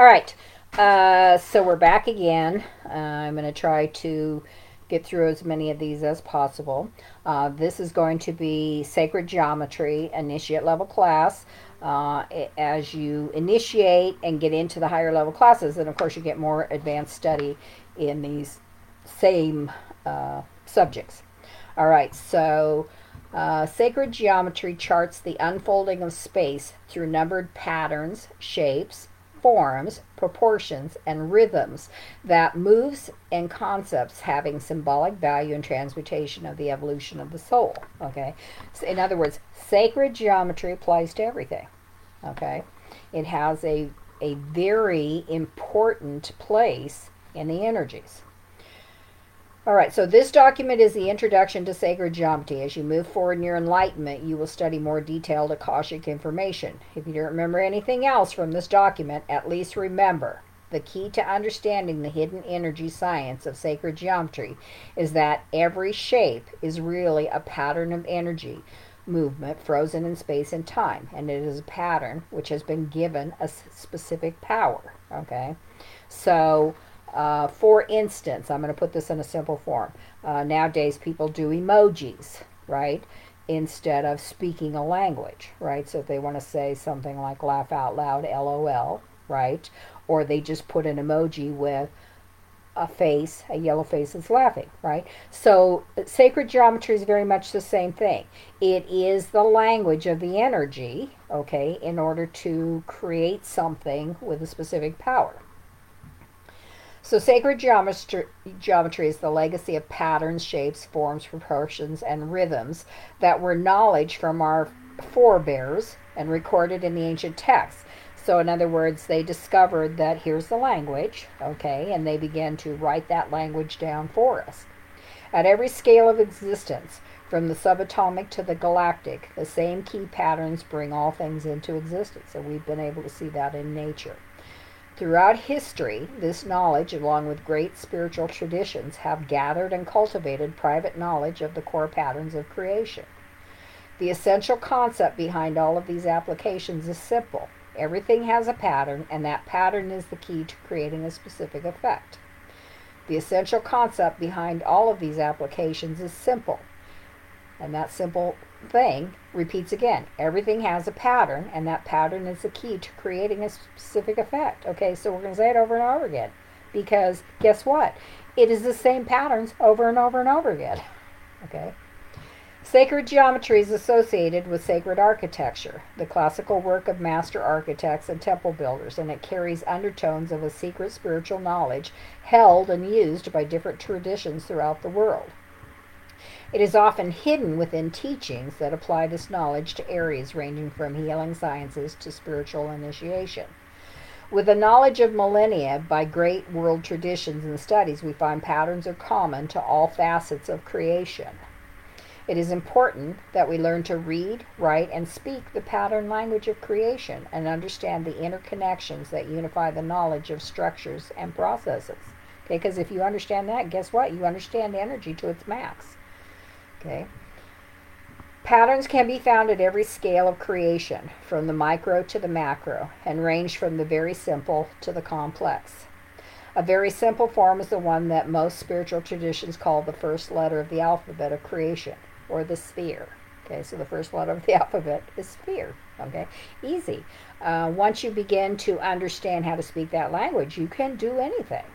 All right. Uh, so we're back again. Uh, I'm going to try to get through as many of these as possible. Uh, this is going to be Sacred Geometry Initiate Level class. Uh, as you initiate and get into the higher level classes, and of course you get more advanced study in these same uh, subjects. All right, so uh, sacred geometry charts the unfolding of space through numbered patterns, shapes, forms, proportions, and rhythms that moves and concepts having symbolic value and transmutation of the evolution of the soul. Okay? So in other words, sacred geometry applies to everything. Okay? It has a, a very important place in the energies. All right, so this document is the introduction to sacred geometry. As you move forward in your enlightenment, you will study more detailed Akashic information. If you don't remember anything else from this document, at least remember the key to understanding the hidden energy science of sacred geometry is that every shape is really a pattern of energy movement frozen in space and time, and it is a pattern which has been given a specific power. Okay, so uh, for instance, I'm going to put this in a simple form. Uh, nowadays, people do emojis, right? Instead of speaking a language, right? So if they want to say something like laugh out loud, LOL, right? Or they just put an emoji with a face, a yellow face that's laughing, right? So sacred geometry is very much the same thing. It is the language of the energy, okay, in order to create something with a specific power. So sacred geometry, geometry is the legacy of patterns, shapes, forms, proportions, and rhythms that were knowledge from our forebears and recorded in the ancient texts. So, in other words, they discovered that here's the language, okay, and they began to write that language down for us. At every scale of existence, from the subatomic to the galactic, the same key patterns bring all things into existence. And we've been able to see that in nature. Throughout history, this knowledge, along with great spiritual traditions, have gathered and cultivated private knowledge of the core patterns of creation. The essential concept behind all of these applications is simple. Everything has a pattern, and that pattern is the key to creating a specific effect. The essential concept behind all of these applications is simple. And that simple thing repeats again. Everything has a pattern, and that pattern is the key to creating a specific effect. Okay, so we're going to say it over and over again because guess what? It is the same patterns over and over and over again. Okay. Sacred geometry is associated with sacred architecture, the classical work of master architects and temple builders, and it carries undertones of a secret spiritual knowledge held and used by different traditions throughout the world. It is often hidden within teachings that apply this knowledge to areas ranging from healing sciences to spiritual initiation. With the knowledge of millennia by great world traditions and studies, we find patterns are common to all facets of creation. It is important that we learn to read, write, and speak the pattern language of creation and understand the interconnections that unify the knowledge of structures and processes. Okay, because if you understand that, guess what? You understand energy to its max. Okay. Patterns can be found at every scale of creation, from the micro to the macro, and range from the very simple to the complex. A very simple form is the one that most spiritual traditions call the first letter of the alphabet of creation, or the sphere. Okay, so the first letter of the alphabet is sphere. Okay, easy. Uh, once you begin to understand how to speak that language, you can do anything.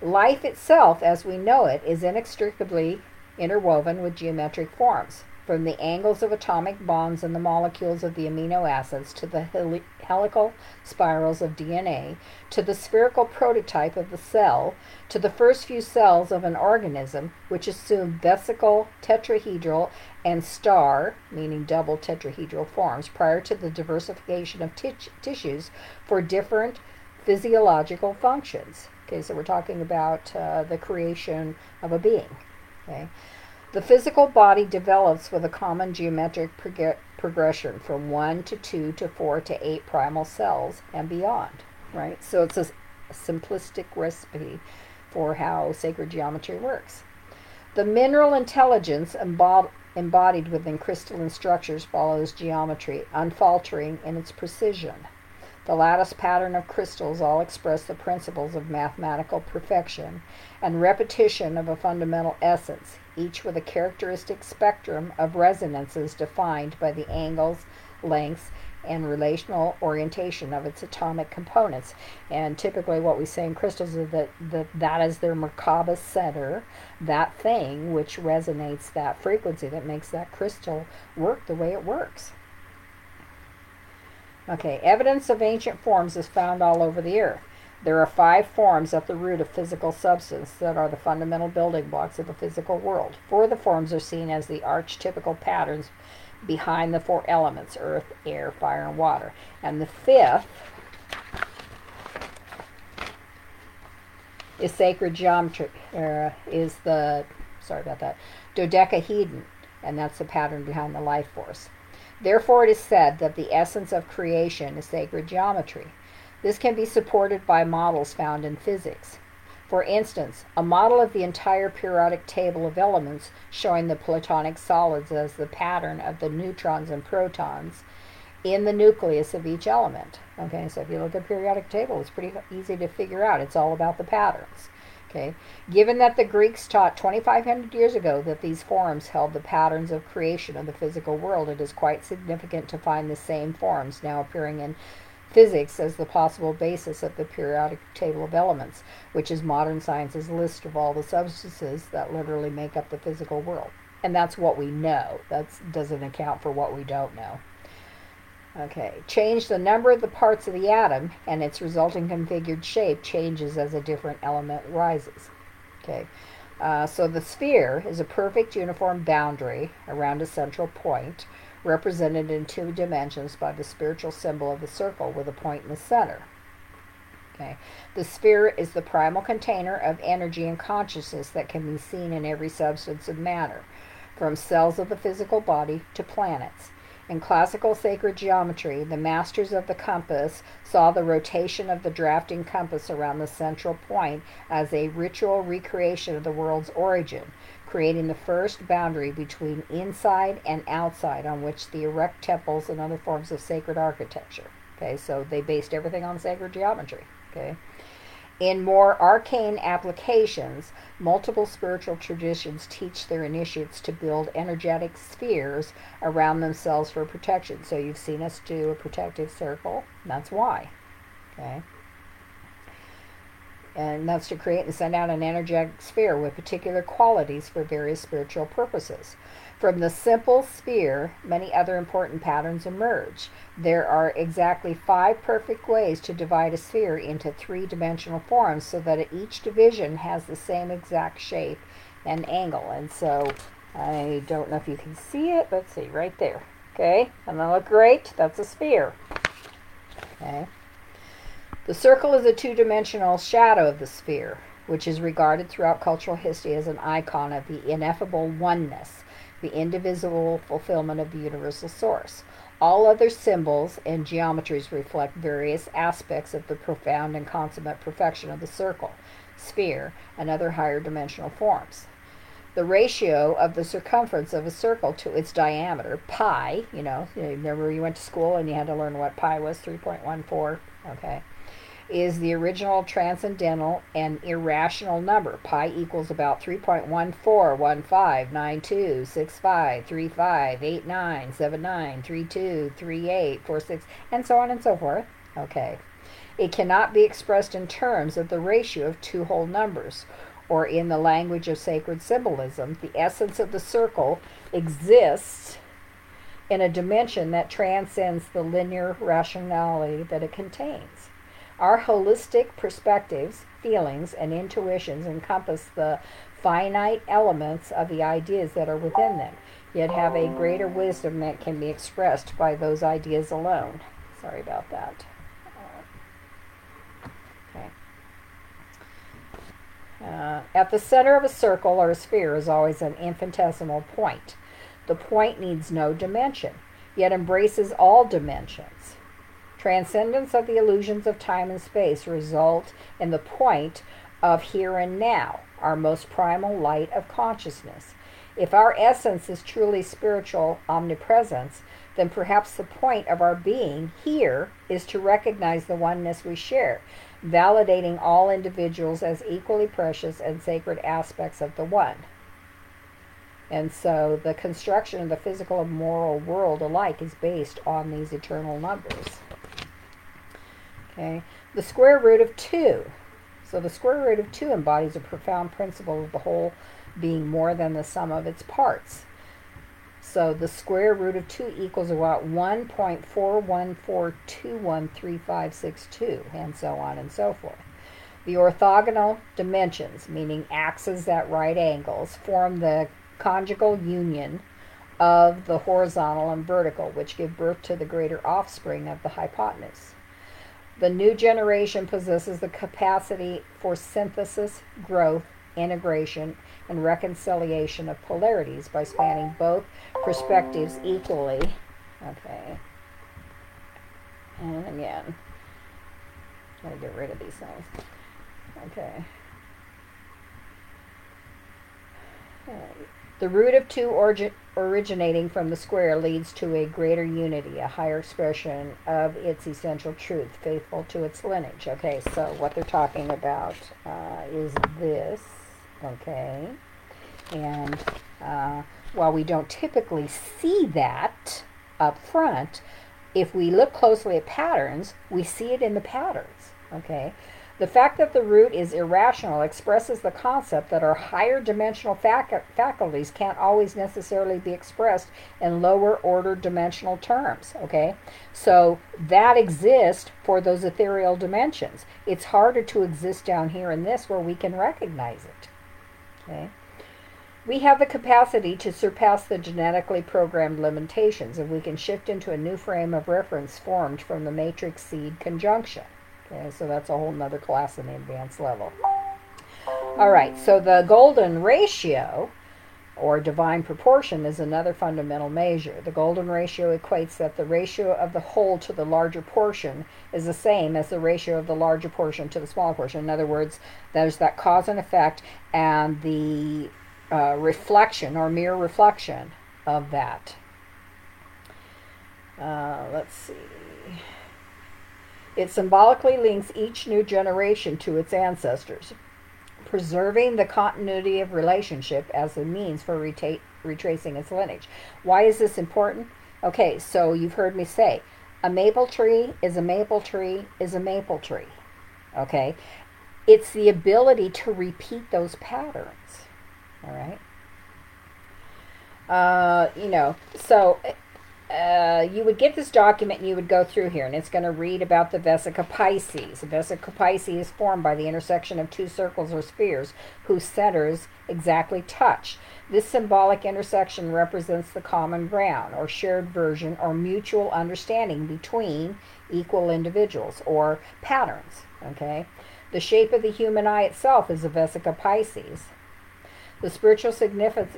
Life itself, as we know it, is inextricably interwoven with geometric forms, from the angles of atomic bonds in the molecules of the amino acids to the heli- helical spirals of DNA, to the spherical prototype of the cell, to the first few cells of an organism, which assume vesicle, tetrahedral, and star, meaning double tetrahedral forms, prior to the diversification of t- tissues for different physiological functions. Okay, so we're talking about uh, the creation of a being. Okay. The physical body develops with a common geometric prog- progression from 1 to 2 to 4 to 8 primal cells and beyond, right? So it's a, simplistic recipe for how sacred geometry works. The mineral intelligence embod- embodied within crystalline structures follows geometry, unfaltering in its precision. The lattice pattern of crystals all express the principles of mathematical perfection and repetition of a fundamental essence, each with a characteristic spectrum of resonances defined by the angles, lengths, and relational orientation of its atomic components. And typically, what we say in crystals is that, that that is their Merkaba center, that thing which resonates that frequency that makes that crystal work the way it works. Okay, evidence of ancient forms is found all over the earth. There are five forms at the root of physical substance that are the fundamental building blocks of the physical world. Four of the forms are seen as the archetypical patterns behind the four elements earth, air, fire, and water. And the fifth is sacred geometry, uh, is the, sorry about that, dodecahedron, and that's the pattern behind the life force. Therefore, it is said that the essence of creation is sacred geometry. This can be supported by models found in physics. For instance, a model of the entire periodic table of elements showing the Platonic solids as the pattern of the neutrons and protons in the nucleus of each element. Okay, so if you look at periodic table, it's pretty easy to figure out. It's all about the patterns. Okay, given that the Greeks taught 2,500 years ago that these forms held the patterns of creation of the physical world, it is quite significant to find the same forms now appearing in physics as the possible basis of the periodic table of elements, which is modern science's list of all the substances that literally make up the physical world. And that's what we know. That doesn't account for what we don't know. Okay, change the number of the parts of the atom and its resulting configured shape changes as a different element rises. Okay, uh, so the sphere is a perfect uniform boundary around a central point, represented in two dimensions by the spiritual symbol of the circle with a point in the center. Okay. The sphere is the primal container of energy and consciousness that can be seen in every substance of matter, from cells of the physical body to planets. In classical sacred geometry, the masters of the compass saw the rotation of the drafting compass around the central point as a ritual recreation of the world's origin, creating the first boundary between inside and outside on which the erect temples and other forms of sacred architecture. Okay, so they based everything on sacred geometry. Okay. In more arcane applications, multiple spiritual traditions teach their initiates to build energetic spheres around themselves for protection. So you've seen us do a protective circle. That's why. Okay. And that's to create and send out an energetic sphere with particular qualities for various spiritual purposes. From the simple sphere, many other important patterns emerge. There are exactly five perfect ways to divide a sphere into three dimensional forms so that each division has the same exact shape and angle. And so I don't know if you can see it. Let's see, right there. Okay, and that look great? That's a sphere. Okay. The circle is a two dimensional shadow of the sphere, which is regarded throughout cultural history as an icon of the ineffable oneness the indivisible fulfillment of the universal source. All other symbols and geometries reflect various aspects of the profound and consummate perfection of the circle, sphere, and other higher dimensional forms. The ratio of the circumference of a circle to its diameter, pi, you know, you remember you went to school and you had to learn what pi was, 3.14, okay, is the original transcendental and irrational number. Pi equals about 3.14159265358979323846 and so on and so forth. Okay. It cannot be expressed in terms of the ratio of two whole numbers or in the language of sacred symbolism. The essence of the circle exists in a dimension that transcends the linear rationality that it contains. Our holistic perspectives, feelings, and intuitions encompass the finite elements of the ideas that are within them, yet have a greater wisdom that can be expressed by those ideas alone. Sorry about that. Okay. Uh, at the center of a circle or a sphere is always an infinitesimal point. The point needs no dimension, yet embraces all dimensions. Transcendence of the illusions of time and space result in the point of here and now, our most primal light of consciousness. If our essence is truly spiritual omnipresence, then perhaps the point of our being here is to recognize the oneness we share, validating all individuals as equally precious and sacred aspects of the one. And so the construction of the physical and moral world alike is based on these eternal numbers. Okay, the square root of 2. So the square root of 2 embodies a profound principle of the whole being more than the sum of its parts. So the square root of 2 equals about 1.414213562, and so on and so forth. The orthogonal dimensions, meaning axes at right angles, form the conjugal union of the horizontal and vertical, which give birth to the greater offspring of the hypotenuse. The new generation possesses the capacity for synthesis, growth, integration, and reconciliation of polarities by spanning both perspectives equally. Okay. And again, I'm going to get rid of these things. Okay. The root of 2 orgi- originating from the square leads to a greater unity, a higher expression of its essential truth, faithful to its lineage. Okay, so what they're talking about uh, is this. Okay. And uh, while we don't typically see that up front, if we look closely at patterns, we see it in the patterns. Okay. The fact that the root is irrational expresses the concept that our higher dimensional fac- faculties can't always necessarily be expressed in lower order dimensional terms. Okay, so that exists for those ethereal dimensions. It's harder to exist down here in this where we can recognize it. Okay. We have the capacity to surpass the genetically programmed limitations if we can shift into a new frame of reference formed from the matrix seed conjunction. Okay, so that's a whole nother class in the advanced level. All right, so the golden ratio or divine proportion is another fundamental measure. The golden ratio equates that the ratio of the whole to the larger portion is the same as the ratio of the larger portion to the smaller portion. In other words, there's that cause and effect and the uh, reflection or mere reflection of that. Uh, let's see. It symbolically links each new generation to its ancestors, preserving the continuity of relationship as a means for reta- retracing its lineage. Why is this important? Okay, so you've heard me say a maple tree is a maple tree is a maple tree. Okay, it's the ability to repeat those patterns. All right. Uh, you know, so uh, you would get this document and you would go through here, and it's going to read about the Vesica Pisces. The Vesica Pisces is formed by the intersection of two circles or spheres whose centers exactly touch. This symbolic intersection represents the common ground, or shared version, or mutual understanding between equal individuals, or patterns. Okay? The shape of the human eye itself is a Vesica Pisces. The spiritual significance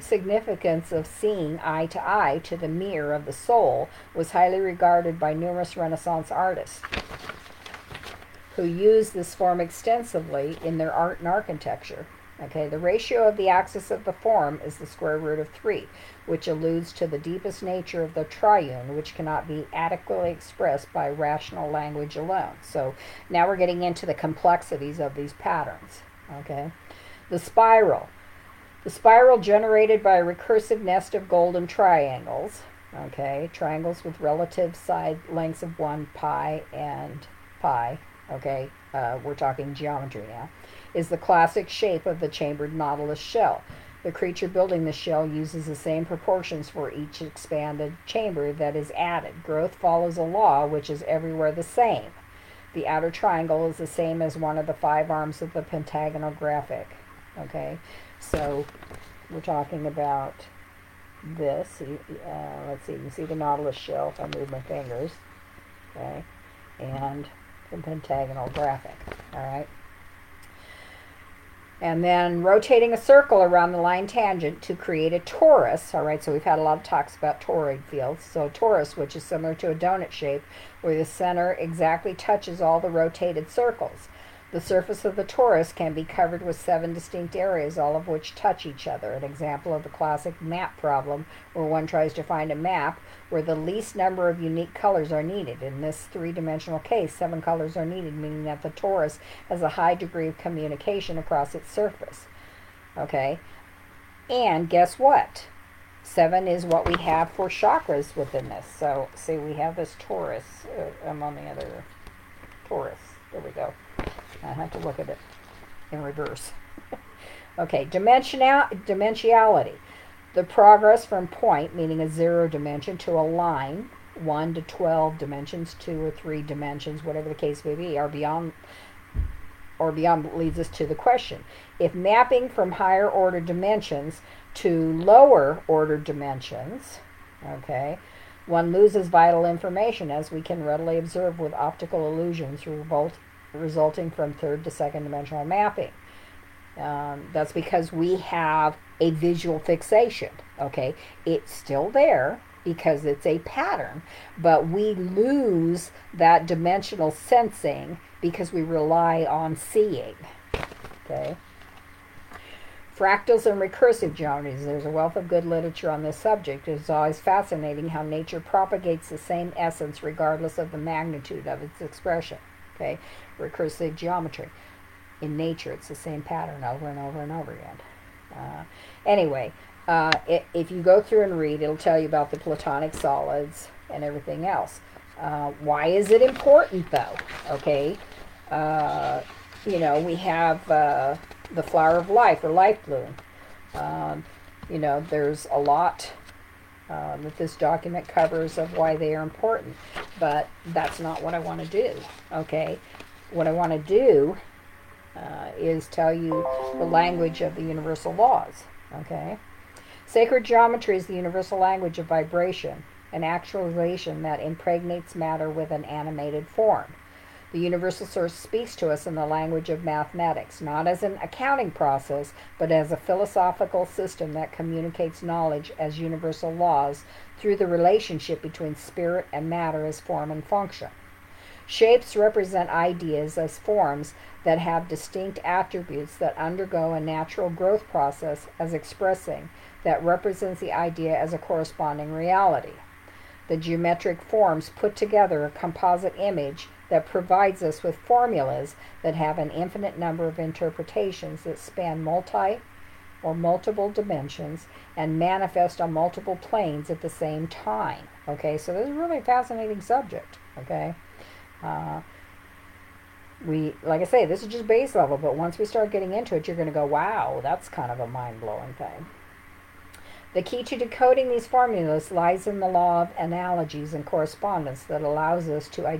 significance of seeing eye to eye to the mirror of the soul was highly regarded by numerous Renaissance artists who used this form extensively in their art and architecture. Okay, the ratio of the axis of the form is the square root of 3, which alludes to the deepest nature of the triune, which cannot be adequately expressed by rational language alone. So now we're getting into the complexities of these patterns. Okay, the spiral the spiral generated by a recursive nest of golden triangles, okay, triangles with relative side lengths of 1 pi and pi, okay, uh, we're talking geometry now, is the classic shape of the chambered nautilus shell. The creature building the shell uses the same proportions for each expanded chamber that is added. Growth follows a law which is everywhere the same. The outer triangle is the same as one of the five arms of the pentagonal graphic. Okay, so we're talking about this. Uh, let's see, you can see the nautilus shell if I move my fingers. Okay, and the pentagonal graphic. All right. And then rotating a circle around the line tangent to create a torus. All right, so we've had a lot of talks about toroid fields. So a torus, which is similar to a donut shape, where the center exactly touches all the rotated circles. The surface of the torus can be covered with seven distinct areas, all of which touch each other. An example of the classic map problem, where one tries to find a map where the least number of unique colors are needed. In this three dimensional case, seven colors are needed, meaning that the torus has a high degree of communication across its surface. Okay? And guess what? Seven is what we have for chakras within this. So, see, we have this torus. Uh, I'm on the other torus. There we go. I have to look at it in reverse. okay, dimensional dimensionality. The progress from point, meaning a zero dimension, to a line, 1 to 12 dimensions, 2 or 3 dimensions, whatever the case may be, are beyond or beyond leads us to the question. If mapping from higher order dimensions to lower order dimensions, okay, one loses vital information as we can readily observe with optical illusions revolt, resulting from third to second dimensional mapping. Um, that's because we have a visual fixation. Okay, it's still there because it's a pattern, but we lose that dimensional sensing because we rely on seeing. Okay. Fractals and recursive geometries. There's a wealth of good literature on this subject. It's always fascinating how nature propagates the same essence regardless of the magnitude of its expression. Okay, recursive geometry. In nature, it's the same pattern over and over and over again. Uh, anyway, uh, it, if you go through and read, it'll tell you about the platonic solids and everything else. Uh, why is it important, though? Okay, uh, you know, we have uh, the flower of life or life bloom. Um, you know, there's a lot uh, that this document covers of why they are important, but that's not what I want to do. Okay, what I want to do uh, is tell you the language of the universal laws. Okay, sacred geometry is the universal language of vibration, an actualization that impregnates matter with an animated form. The universal source speaks to us in the language of mathematics, not as an accounting process, but as a philosophical system that communicates knowledge as universal laws through the relationship between spirit and matter as form and function. Shapes represent ideas as forms that have distinct attributes that undergo a natural growth process as expressing that represents the idea as a corresponding reality. The geometric forms put together a composite image that provides us with formulas that have an infinite number of interpretations that span multi or multiple dimensions and manifest on multiple planes at the same time. Okay, so this is a really fascinating subject. Okay, uh, we like I say, this is just base level, but once we start getting into it, you're going to go, "Wow, that's kind of a mind blowing thing." The key to decoding these formulas lies in the law of analogies and correspondence that allows us to identify